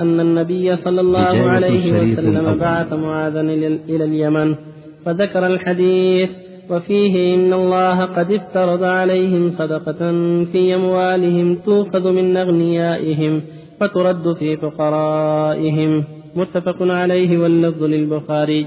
أن النبي صلى الله عليه وسلم بعث معاذا إلى اليمن فذكر الحديث وفيه إن الله قد افترض عليهم صدقة في أموالهم تؤخذ من أغنيائهم فترد في فقرائهم متفق عليه واللفظ للبخاري.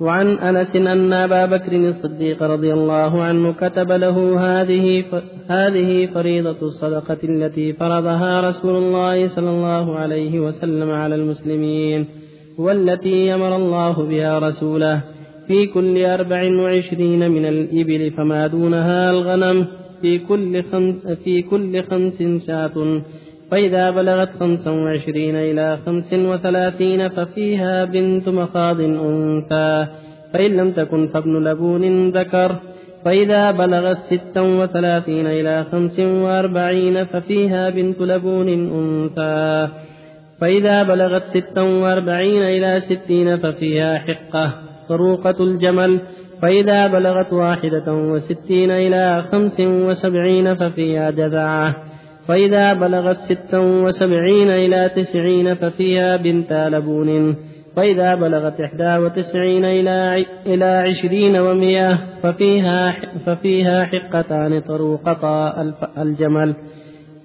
وعن أنس أن أبا بكر الصديق رضي الله عنه كتب له هذه هذه فريضة الصدقة التي فرضها رسول الله صلى الله عليه وسلم على المسلمين والتي أمر الله بها رسوله في كل أربع وعشرين من الإبل فما دونها الغنم في كل خمس, في كل خمس شاة فإذا بلغت خمسا وعشرين إلى خمس وثلاثين ففيها بنت مخاض أنثى فإن لم تكن فابن لبون ذكر. فإذا بلغت ستا وثلاثين إلى خمس وأربعين ففيها بنت لبون أنثى. فإذا بلغت ستا وأربعين إلى ستين ففيها حقة فروقة الجمل. فإذا بلغت واحدة وستين إلى خمس وسبعين ففيها جذعة. فإذا بلغت ستا وسبعين إلى تسعين ففيها بنتا لبون. فإذا بلغت إحدى وتسعين إلى إلى عشرين ومئة ففيها ففيها حقتان طروقتا الجمل.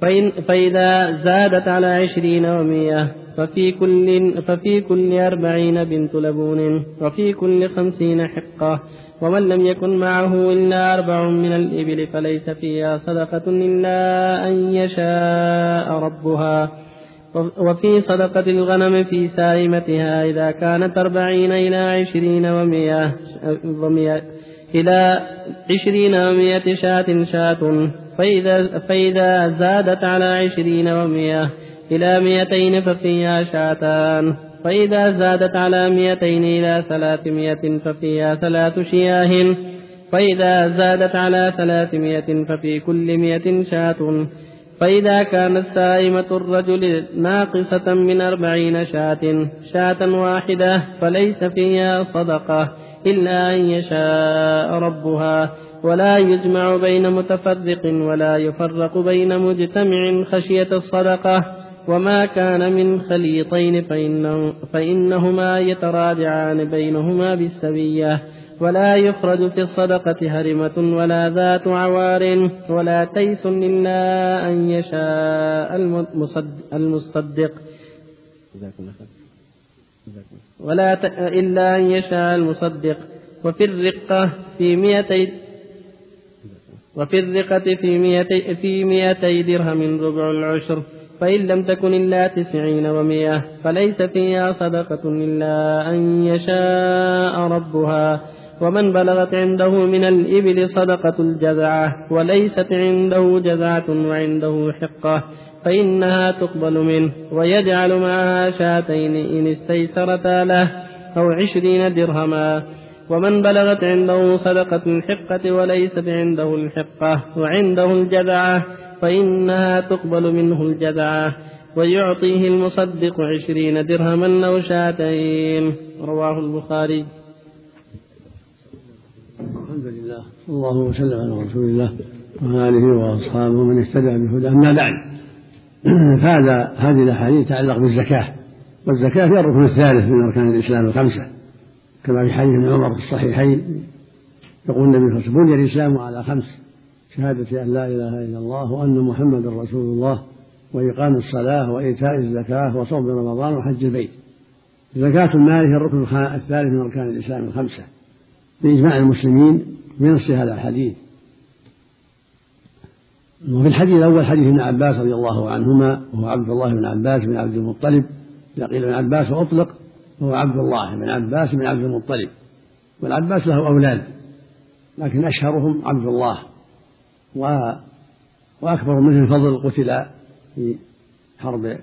فإن فإذا زادت على عشرين ومئة ففي كل ففي كل أربعين بنت لبون. وفي كل خمسين حقة. ومن لم يكن معه إلا أربع من الإبل فليس فيها صدقة إلا أن يشاء ربها. وفي صدقة الغنم في سائمتها إذا كانت أربعين إلى عشرين ومئة, إلى عشرين ومئة شاة شاة فإذا, فإذا زادت على عشرين ومئة إلى مئتين ففيها شاتان فإذا زادت على مئتين إلى ثلاثمائة ففيها ثلاث شياه. فإذا زادت على ثلاثمائة ففي كل مئة شاة. فإذا كانت سائمة الرجل ناقصة من أربعين شاة شاة واحدة فليس فيها صدقة إلا أن يشاء ربها. ولا يجمع بين متفرق ولا يفرق بين مجتمع خشية الصدقة. وما كان من خليطين فإنه فإنهما يتراجعان بينهما بالسبية ولا يخرج في الصدقة هرمة ولا ذات عوار ولا تيس إلا أن يشاء المصدق. ولا إلا أن يشاء المصدق. وفي الرقة في مئتي وفي الرقة في مئتي, في مئتي درهم ربع العشر فإن لم تكن إلا تسعين ومئة فليس فيها صدقة إلا أن يشاء ربها. ومن بلغت عنده من الإبل صدقة الجزعة وليست عنده جزعة وعنده حقة فإنها تقبل منه ويجعل معها شاتين إن استيسرتا له أو عشرين درهما. ومن بلغت عنده صدقة الحقة وليست عنده الحقة وعنده الجذعة فإنها تقبل منه الجذعة ويعطيه المصدق عشرين درهما أو شاتين. رواه البخاري. الحمد لله. صلى الله وسلم على رسول الله وعلى آله وأصحابه ومن اهتدى بهداه. أما بعد فهذا هذه الأحاديث تتعلق بالزكاة والزكاة هي الركن الثالث من أركان الإسلام الخمسة. كما في حديث ابن عمر في الصحيحين يقول النبي صلى الله عليه وسلم بني الإسلام على خمس شهادة أن لا إله إلا الله وأن محمدا رسول الله وإقام الصلاة وإيتاء الزكاة وصوم رمضان وحج البيت. زكاة المال هي الركن الثالث من أركان الإسلام الخمسة. بإجماع المسلمين بنص هذا الحديث. وفي الحديث الأول حديث ابن عباس رضي الله عنهما وهو عبد الله بن عباس بن عبد المطلب. إذا قيل ابن عباس وأطلق وهو عبد الله بن عباس بن عبد المطلب. والعباس له أولاد لكن أشهرهم عبد الله. وأكبر منه الفضل قتل في حرب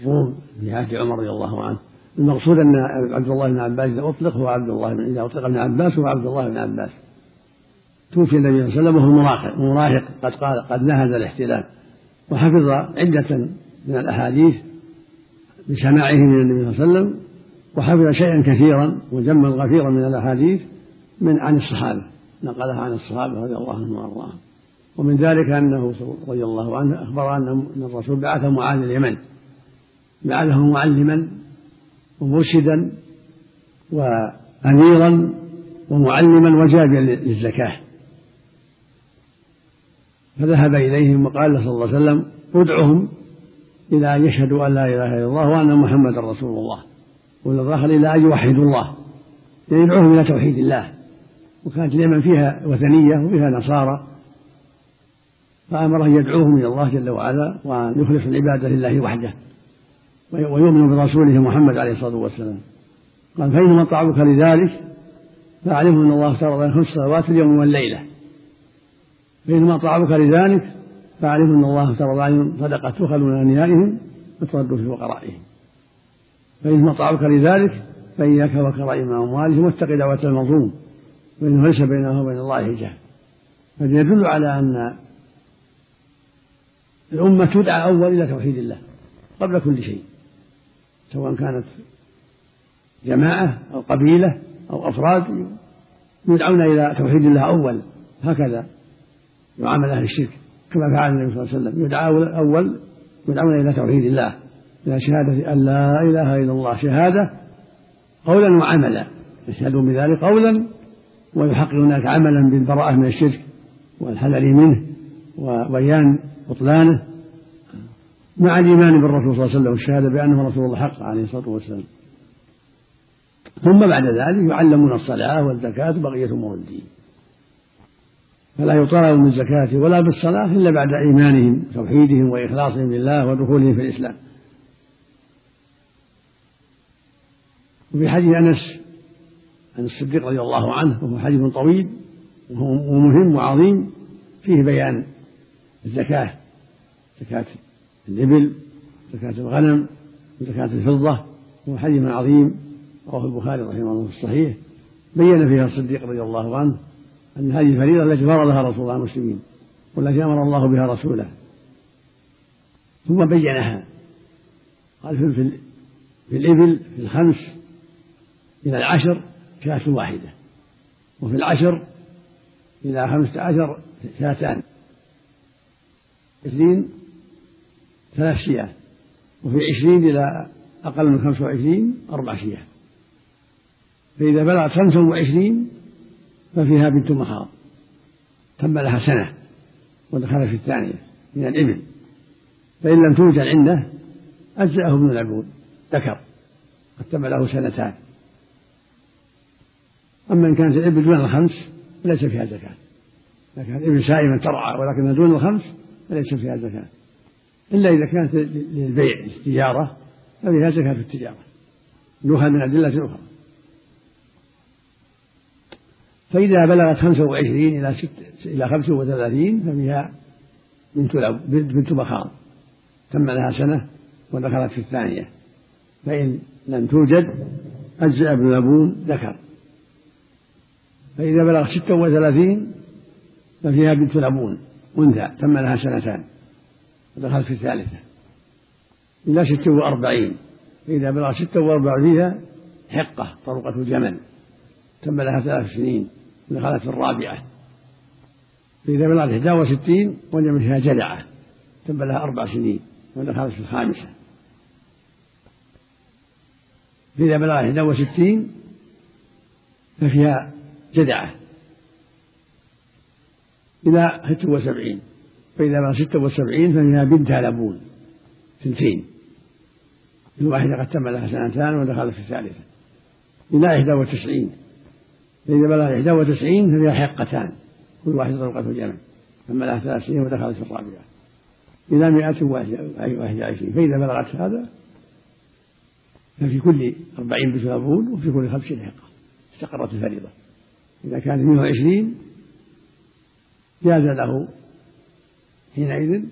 الروم في عهد عمر رضي الله عنه. المقصود أن عبد الله بن عباس إذا أطلق هو عبد الله بن إذا أطلق ابن عباس هو عبد الله بن عباس. توفي النبي صلى الله عليه وسلم وهو مراهق مراهق. قد قال قد نهز الاحتلال. وحفظ عدة من الأحاديث بسماعه من النبي صلى الله عليه وسلم. وحفظ شيئا كثيرا وجما غفيرا من الأحاديث من عن الصحابة. نقلها عن الصحابة رضي الله عنهم وأرضاهم. ومن ذلك أنه رضي الله عنه أخبر أن الرسول بعث معاذ اليمن. جعله معلما ومرشدا وأميرا ومعلما وجابيا للزكاة. فذهب إليهم وقال صلى الله عليه وسلم ادعهم إلى أن يشهدوا أن لا إله إلا الله وأن محمدا رسول الله. والآخر إلى أن يوحدوا الله. يعني يدعوهم إلى توحيد الله. وكانت اليمن فيها وثنية وفيها نصارى. فأمر أن يدعوهم إلى الله جل وعلا وأن يخلص العبادة لله وحده ويؤمن برسوله محمد عليه الصلاة والسلام. قال فإنما طاعوك لذلك فاعلموا أن الله افترض عليهم خمس صلوات اليوم والليلة. فإنما طاعوك لذلك فاعلموا أن الله افترض عليهم صدقة تؤخذ من أغنيائهم وترد في فقرائهم. فإنما طاعوك لذلك فإياك وكرائم أموالهم واتق دعوة المظلوم فإنه ليس بينه وبين الله حجاب. يدل على أن الأمة تدعى أول إلى توحيد الله قبل كل شيء سواء كانت جماعة أو قبيلة أو أفراد يدعون إلى توحيد الله أول هكذا يعامل أهل الشرك كما فعل النبي صلى الله عليه وسلم يدعى أول يدعون إلى توحيد الله إلى شهادة أن لا إله إلا الله شهادة قولا وعملا يشهدون بذلك قولا ويحققون ذلك عملا بالبراءة من الشرك والحذر منه وبيان بطلانه مع الإيمان بالرسول صلى الله عليه وسلم والشهادة بأنه رسول الله حق عليه الصلاة والسلام. ثم بعد ذلك يعلمون الصلاة والزكاة وبقية أمور الدين. فلا يطالب بالزكاة ولا بالصلاة إلا بعد إيمانهم وتوحيدهم وإخلاصهم لله ودخولهم في الإسلام. وفي حديث أنس عن الصديق رضي الله عنه وهو حديث طويل ومهم وعظيم فيه بيان الزكاة زكاة الإبل زكاة الغنم وزكاة الفضة وهو حديث عظيم رواه البخاري رحمه الله في الصحيح بين فيها الصديق رضي الله عنه أن هذه الفريضة التي فرضها رسول الله المسلمين والتي أمر الله بها رسوله. ثم بينها قال في, في الإبل في الخمس إلى العشر شاة واحدة وفي العشر إلى خمسة عشر شاتان عشرين ثلاث شياه وفي عشرين إلى أقل من خمسة وعشرين أربع شياه فإذا بلغت خمسة وعشرين ففيها بنت مخاض تم لها سنة ودخلت في الثانية من الإبل. فإن لم توجد عنده أجزأه ابن العبود ذكر. قد تم له سنتان. أما إن كانت الإبل دون الخمس فليس فيها زكاة. كانت الإبل سائمة ترعى ولكنها دون الخمس فليس فيها زكاة. إلا إذا كانت للبيع للتجارة ففيها زكاة في التجارة. يؤخذ من أدلة أخرى فإذا بلغت خمسة وعشرين إلى ست إلى خمسة وثلاثين ففيها بنت بنت مخاض تم لها سنة ودخلت في الثانية. فإن لم توجد أجزأ ابن لبون ذكر. فإذا بلغ ستة وثلاثين ففيها بنت لبون أنثى تم لها سنتان. ودخلت في الثالثة. إلى ستة وأربعين. فإذا بلغ ستة وأربعين حقة طرقة الجمل. تم لها ثلاث سنين. ودخلت في الرابعة. فإذا بلغت إحدى وستين وجب فيها جدعة تم لها أربع سنين. ودخلت في الخامسة. فإذا بلغت إحدى وستين ففيها جدعة إلى ست وسبعين. فإذا بلغ ستة وسبعين ففيها بنت لبون سنتين الواحدة قد تم لها سنتان ودخلت في الثالثة إلى إحدى وتسعين. فإذا بلغ إحدى وتسعين ففيها حقتان. كل واحدة طلقة الجمل تم لها ثلاث سنين ودخلت في الرابعة. إلى مائة واحد وعشرين. فإذا بلغت هذا ففي كل أربعين لبون وفي كل خمسين حقة. استقرت الفريضة. إذا كانت 120 جاز له حينئذ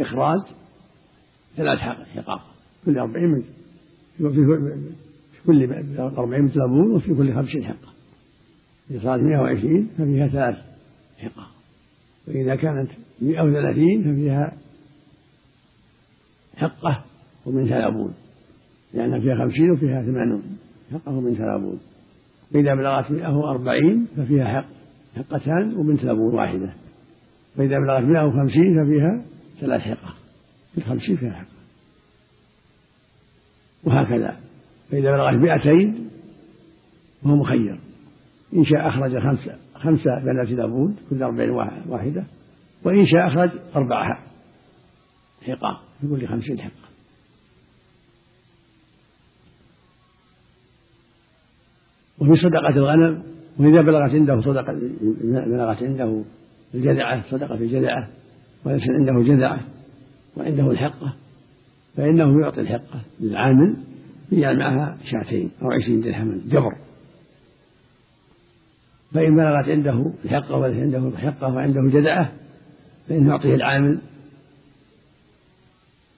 إخراج ثلاث حقائق كل أربعين في كل أربعين مثل أبون وفي كل خمسين حقة إذا صارت مئة وعشرين ففيها ثلاث حقائق وإذا كانت مئة وثلاثين ففيها حقة ومن ثلابون لأن فيها خمسين وفيها ثمانون. حقة ومن ثلابون فإذا بلغت مئة وأربعين ففيها حق حقتان وبنت لبون واحدة. فإذا بلغت مئة وخمسين ففيها ثلاث حقة. في الخمسين فيها حقة. وهكذا. فإذا بلغت مئتين فهو مخير. إن شاء أخرج خمسة خمسة بنات لابود كل أربعين واحدة. وإن شاء أخرج أربعة حقة. في كل خمسين حقة. وفي صدقة الغنم وإذا بلغت عنده صدقة بلغت عنده الجذعة صدقة الجذعة وليس عنده جذعة وعنده الحقة فإنه يعطي الحقة للعامل يجعل معها شاتين أو عشرين درهما جبر. فإن بلغت عنده الحقة وليس عنده الحقة وعنده جذعة فإنه يعطيه العامل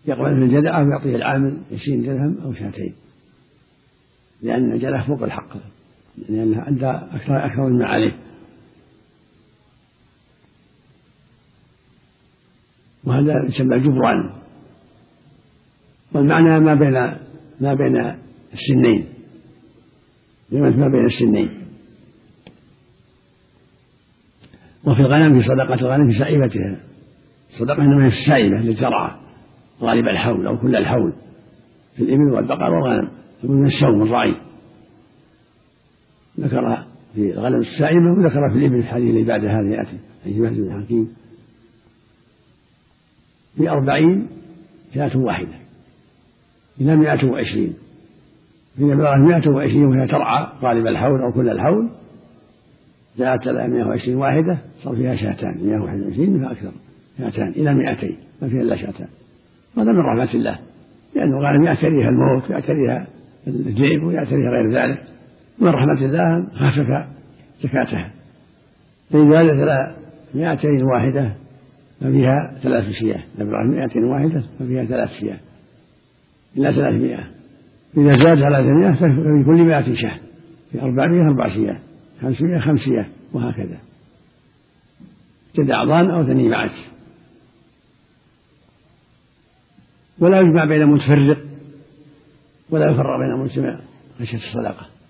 يقبل من الجذعة ويعطيه العامل عشرين درهم أو شاتين لأن الجذعة فوق الحق. لأنها أدى أكثر أكثر مما عليه. وهذا يسمى الجبران والمعنى ما بين ما بين السنين. ما بين السنين. وفي الغنم في صدقة الغنم في سائبتها. الصدقة إنما هي السائبة للزرعة غالب الحول أو كل الحول. في الإبل والبقر والغنم. يقول من السوم الرعي ذكر في الغنم السائمة وذكر في الإبل الحديث اللي بعد هذا يأتي في مسجد الحكيم في أربعين شاة واحدة. إلى مائة وعشرين. إذا بلغت مائة وعشرين وهي ترعى غالب الحول أو كل الحول جاءت إلى مائة وعشرين واحدة صار فيها شاتان مائة وواحد وعشرين فأكثر شاتان إلى مائتين ما فيها إلا شاتان. هذا من رحمة الله لأنه غالب يعتريها الموت يعتريها الذئب ويعتريها غير ذلك. من رحمة الله خفف زكاتها. فإذا زادت إلى مائتين واحدة ففيها ثلاث شياه إذا بلغت مائتين واحدة ففيها ثلاث شياه إلى ثلاثمائة. إذا زاد ثلاثمائة ففي كل مائة شاه في أربعمائة أربع شياه خمسمائة خمس شياه وهكذا. جدع ضان أو ثني معك ولا يجمع بين متفرق ولا يفرق بين مجتمع. خشية الصدقة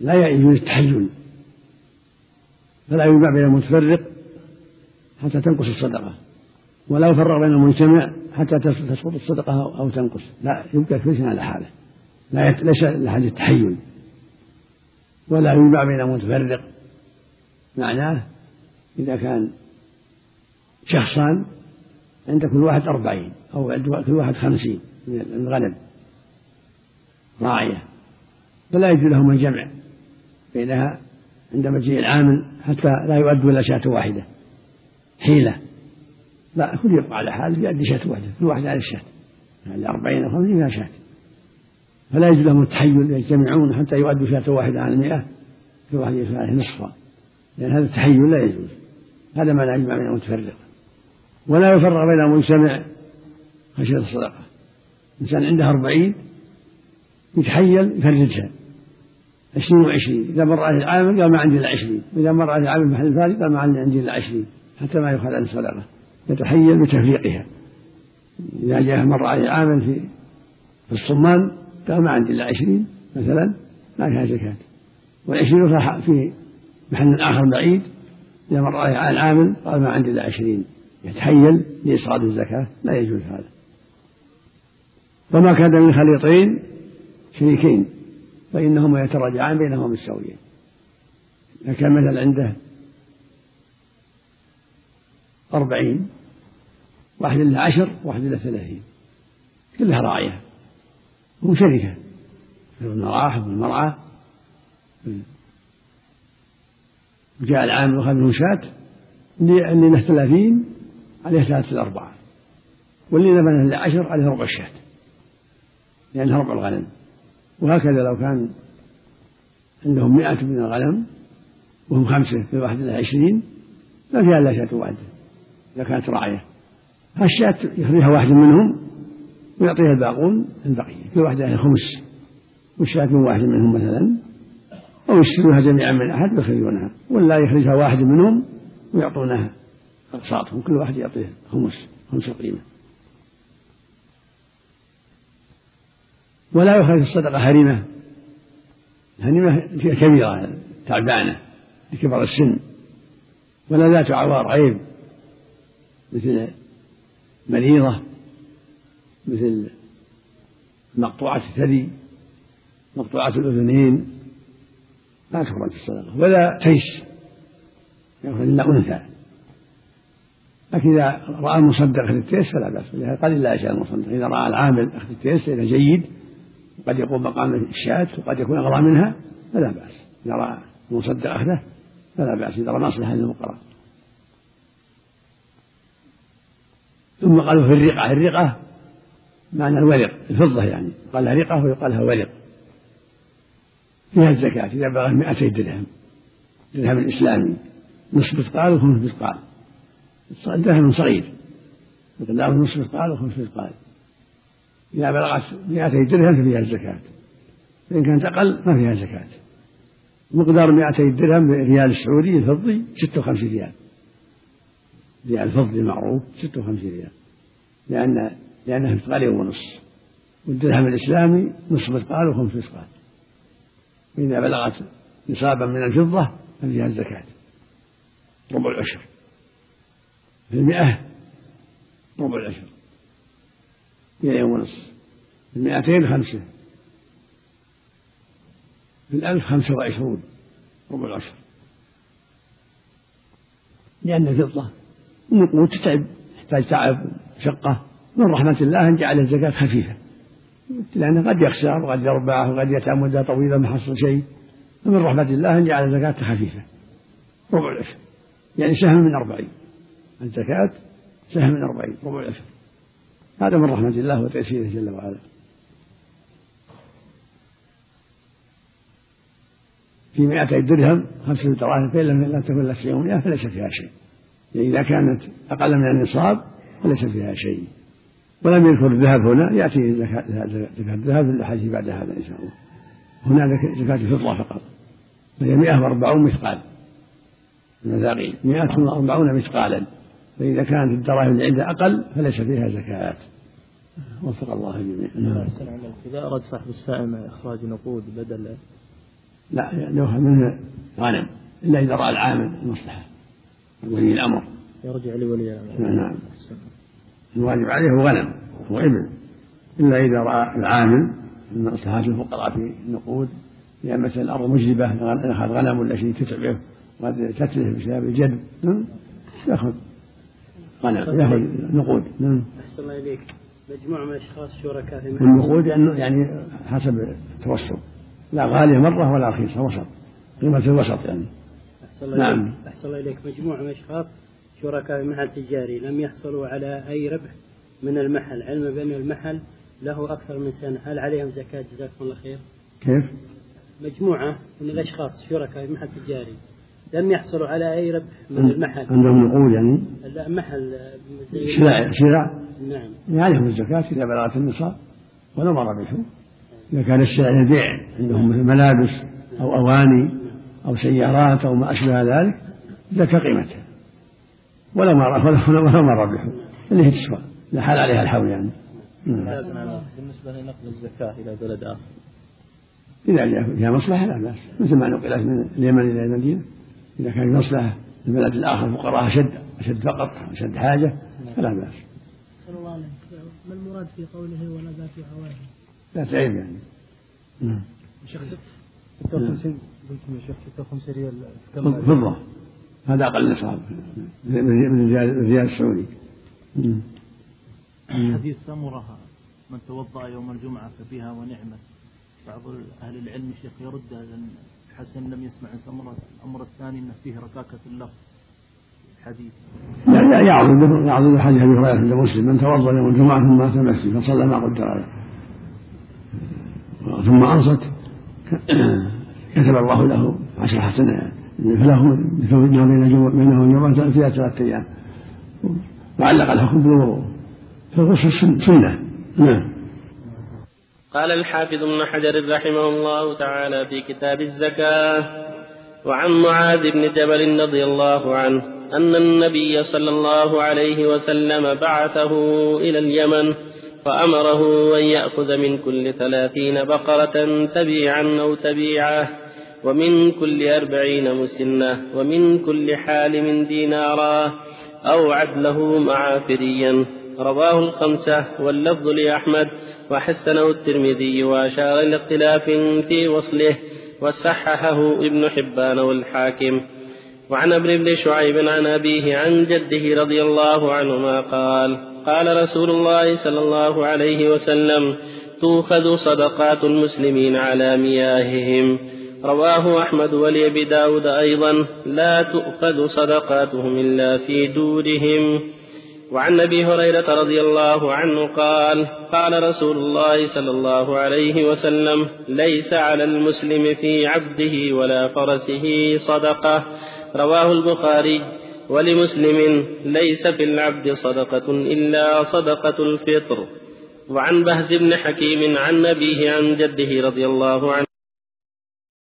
لا يجوز التحيل فلا يجمع بين المتفرق حتى تنقص الصدقة ولا يفرق بين المجتمع حتى تسقط الصدقة أو تنقص. لا يبقى كل شيء على حاله. لا ليس لحد التحيل ولا يجمع بين متفرق معناه إذا كان شخصان عند كل واحد أربعين أو عند كل واحد خمسين من الغنم. راعية. فلا يجوز لهم الجمع. بينها عند مجيء العامل حتى لا يؤدوا إلا شاة واحدة. حيلة. لا كل يبقى على حاله يؤدي شاة واحدة. كل واحد على الشاة. يعني أربعين أو خمسين فيها شاة. فلا يجوز لهم التحيل يجتمعون حتى يؤدوا شاة واحدة على المئة. كل واحد يدفع عليه نصفا. لأن هذا التحيل لا يجوز. هذا ما لا يجمع بين المتفرق ولا يفرق بين المجتمع خشية الصدقة. إنسان عنده أربعين يتحيل يفرجها. عشرين وعشرين. إذا مر عليه العامل قال ما عندي إلا عشرين. وإذا مر عليه العامل محل ثاني قال ما عندي إلا عشرين. حتى ما يؤخذ عن الصدقة يتحيل بتفريقها. إذا جاء مر عليه عامل في في الصمان قال ما عندي إلا عشرين مثلا. ما فيها زكاة. والعشرين في محل آخر بعيد. إذا مر عليه العامل قال ما عندي إلا عشرين. يتحيل لإسقاط الزكاة. لا يجوز هذا. وما كان من خليطين شريكين. فإنهما يتراجعان بينهما بالسويين إذا كان مثلا عنده أربعين واحد له عشر واحد له ثلاثين. كلها راعية. هم شركة في المراح والمرعى جاء العام وأخذ منه شاة اللي له ثلاثين عليه ثلاثة الأربعة. واللي له عشر عليه ربع الشاة. لأنها ربع الغنم. وهكذا لو كان عندهم مئة من الغنم وهم خمسة في واحد عشرين ما فيها إلا شاة واحدة إذا كانت راعية. فالشاة يخرجها واحد منهم ويعطيها الباقون البقية كل واحد عليه خمس. والشاة من واحد منهم مثلا أو يشترونها جميعا من أحد ويخرجونها ولا يخرجها واحد منهم ويعطونها أقساطهم كل واحد يعطيه خمس خمس قيمة. ولا يخرج الصدقة هرمة الهرمة كبيرة تعبانة لكبر السن. ولا ذات عوار عيب مثل مريضة مثل مقطوعة الثدي مقطوعة الأذنين. لا تخرج الصدقة ولا تيس. يخرج إلا أنثى. لكن إذا رأى المصدق أخذ التيس فلا بأس ولهذا قال إلا يشاء المصدق. إذا رأى العامل أخذ التيس إذا جيد وقد يقوم مقام الشاة وقد يكون أغلى منها فلا بأس. إذا رأى المصدق أخذه فلا بأس. إذا رأى مصلحة للفقراء. ثم قالوا في الرقة. الرقة معنى الورق الفضة يعني. قال لها رقة ويقال لها ورق. فيها الزكاة. إذا بلغ 200 درهم درهم الإسلامي. نصف مثقال وخمس مثقال. درهم صغير. مقداره نصف مثقال وخمس مثقال. إذا بلغت 200 درهم ففيها الزكاة. فإن كانت أقل ما فيها زكاة مقدار 200 درهم ريال السعودي الفضي 56 ريال. ريال الفضي معروف 56 ريال. لأن لأنها مثقالين ونصف والدرهم الإسلامي نصف مثقال وخمس مثقال وإذا بلغت نصابا من الفضة ففيها الزكاة. ربع العشر. في المئة ربع العشر. مئتين ونصف في المئتين خمسة. في الألف خمسة وعشرون ربع العشر لأن الفضة النقود تتعب تحتاج تعب شقة. من رحمة الله أن جعل الزكاة خفيفة. لأنه قد يخسر وقد يربح وقد يتعب مدة طويلة ما حصل شيء. فمن رحمة الله أن جعل الزكاة خفيفة. ربع العشر يعني سهم من أربعين. الزكاة سهم من أربعين. ربع العشر هذا من رحمة الله وتيسيره جل وعلا. في مائتي درهم خمسة دراهم فإن لم تكن لك يومية فليس فيها شيء. يعني إذا كانت أقل من النصاب فليس فيها شيء. ولم يذكر الذهب هنا يأتي زكاة الذهب في بعد هذا إن شاء الله. هنا زكاة الفضة فقط. فهي مئة وأربعون مثقال. المثاقيل مئة وأربعون مثقالا. فإذا كانت الدراهم اللي عندها أقل فليس فيها زكاة. وفق الله الجميع نعم. إذا أراد صاحب السائم إخراج نقود بدل لا يؤخذ منه غنم إلا إذا رأى العامل المصلحة. ولي الأمر. يرجع لولي الأمر. نعم. الواجب عليه هو غنم هو إبل. إلا إذا رأى العامل مصلحة الفقراء في النقود يعني مثلا الأرض مجذبة أخذ غنم ولا شيء تتعبه وقد تتلف بسبب الجدب يأخذ. غنم يأخذ نقود نعم. أحسن الله إليك. مجموعة من الأشخاص شركاء في النقود يعني حسب التوسط. لا غالية مرة ولا رخيصة وسط. قيمة الوسط يعني. أحسن الله نعم. أحسن الله إليك. مجموعة من الأشخاص شركاء في محل تجاري. لم يحصلوا على أي ربح من المحل. علما بأن المحل له أكثر من سنة. هل عليهم زكاة؟ جزاكم الله خير. كيف؟ مجموعة من الأشخاص شركاء في محل تجاري. لم يحصلوا على أي ربح من المحل. عندهم نقود يعني؟ لا محل. شراء شراء؟ نعم. عليهم الزكاة إذا بلغت النصاب ولو ما ربحوا إذا كان الشراء للبيع عندهم مثل ملابس أو أواني أو سيارات أو ما أشبه ذلك زكى قيمتها ولا ما ولا ما ربحوا اللي هي تسوى لا حال عليها الحول يعني. بالنسبة لنقل الزكاة إلى بلد آخر. إذا فيها مصلحة لا بأس. مثل ما نقلت من اليمن إلى المدينة. إذا كان في مصلحة البلد الآخر فقراء أشد أشد فقط أشد حاجة فلا بأس. صلى الله عليه ما المراد في قوله ولا ذات عواه؟ ذات عيب يعني. نعم. شيخ 56 قلتم يا شيخ 56 ريال فضة هذا أقل نصاب من الريال السعودي. حديث سمرة من توضأ يوم الجمعة ففيها ونعمة بعض أهل العلم الشيخ يرد أن حسن لم يسمع سمرة الأمر الثاني أنه فيه ركاكة اللفظ. الحديث. لا يعرض يعرض حديث أبي هريرة عند مسلم. من توضأ يوم الجمعة ثم أتى المسجد فصلى ما قدر ثم أنصت كتب الله له عشر حسنات فله مثل بين بينه والجمعة فيها ثلاثة أيام. وعلق الحكم بالوضوء. فالغسل سنة. نعم. قال الحافظ ابن حجر رحمه الله تعالى في كتاب الزكاة وعن معاذ بن جبل رضي الله عنه أن النبي صلى الله عليه وسلم بعثه إلى اليمن فأمره أن يأخذ من كل ثلاثين بقرة تبيعا أو تبيعة ومن كل أربعين مسنة ومن كل حالم دينارا أو عدله معافريا رواه الخمسة واللفظ لأحمد وحسنه الترمذي وأشار إلى اختلاف في وصله وصححه ابن حبان والحاكم. وعن ابن بن شعيب عن أبيه عن جده رضي الله عنهما قال قال رسول الله صلى الله عليه وسلم تؤخذ صدقات المسلمين على مياههم رواه أحمد ولأبي داود أيضا لا تؤخذ صدقاتهم إلا في دورهم وعن أبي هريرة رضي الله عنه قال قال رسول الله صلى الله عليه وسلم ليس على المسلم في عبده ولا فرسه صدقة. رواه البخاري. ولمسلم ليس في العبد صدقة إلا صدقة الفطر. وعن بهز بن حكيم عن أبيه عن جده رضي الله عنه